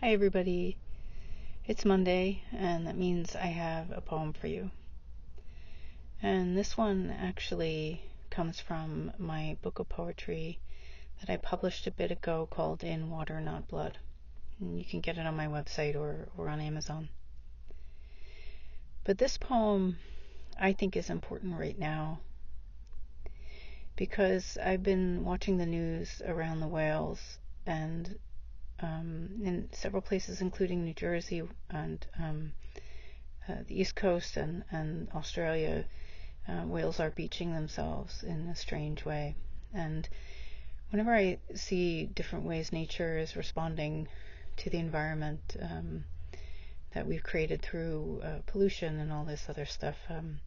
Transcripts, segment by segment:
Hi, everybody. It's Monday, and that means I have a poem for you. And this one actually comes from my book of poetry that I published a bit ago called In Water Not Blood. And you can get it on my website or, or on Amazon. But this poem I think is important right now because I've been watching the news around the whales and um, in several places, including New Jersey and um, uh, the East Coast and, and Australia, uh, whales are beaching themselves in a strange way. And whenever I see different ways nature is responding to the environment um, that we've created through uh, pollution and all this other stuff, um,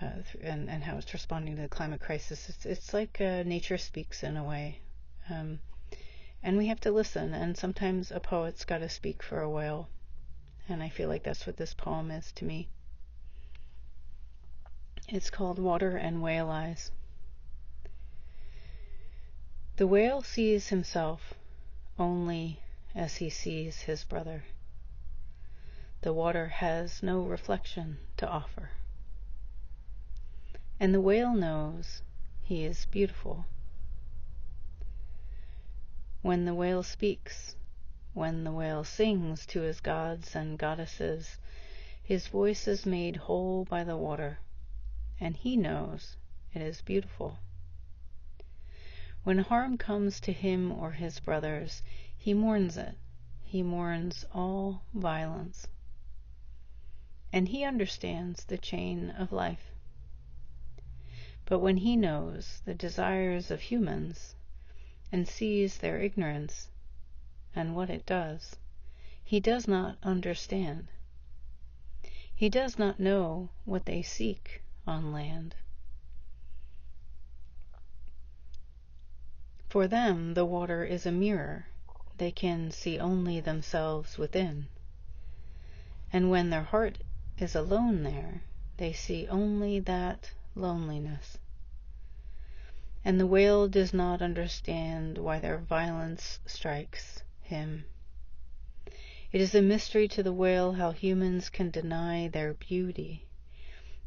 uh, and, and how it's responding to the climate crisis, it's, it's like uh, nature speaks in a way. Um, and we have to listen, and sometimes a poet's got to speak for a whale. And I feel like that's what this poem is to me. It's called Water and Whale Eyes. The whale sees himself only as he sees his brother. The water has no reflection to offer. And the whale knows he is beautiful when the whale speaks, when the whale sings to his gods and goddesses, his voice is made whole by the water, and he knows it is beautiful. When harm comes to him or his brothers, he mourns it. He mourns all violence. And he understands the chain of life. But when he knows the desires of humans, and sees their ignorance and what it does. He does not understand. He does not know what they seek on land. For them, the water is a mirror. They can see only themselves within. And when their heart is alone there, they see only that loneliness and the whale does not understand why their violence strikes him. It is a mystery to the whale how humans can deny their beauty,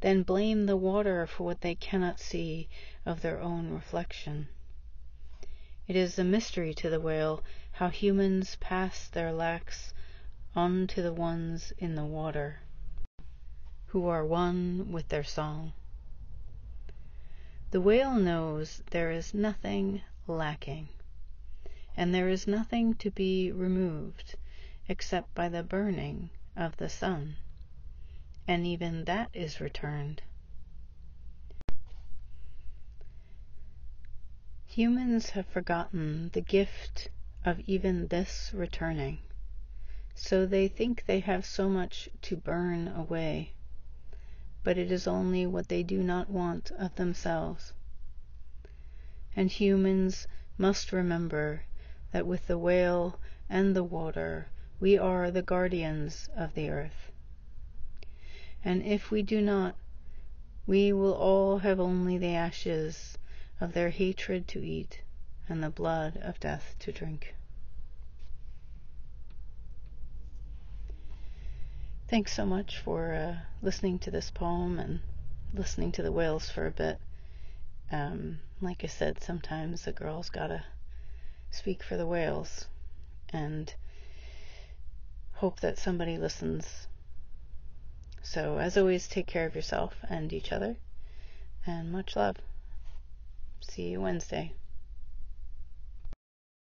then blame the water for what they cannot see of their own reflection. It is a mystery to the whale how humans pass their lacks on to the ones in the water, who are one with their song. The whale knows there is nothing lacking, and there is nothing to be removed except by the burning of the sun, and even that is returned. Humans have forgotten the gift of even this returning, so they think they have so much to burn away but it is only what they do not want of themselves. And humans must remember that with the whale and the water we are the guardians of the earth. And if we do not, we will all have only the ashes of their hatred to eat and the blood of death to drink. Thanks so much for uh, listening to this poem and listening to the whales for a bit. Um, like I said, sometimes a girl's gotta speak for the whales and hope that somebody listens. So, as always, take care of yourself and each other, and much love. See you Wednesday.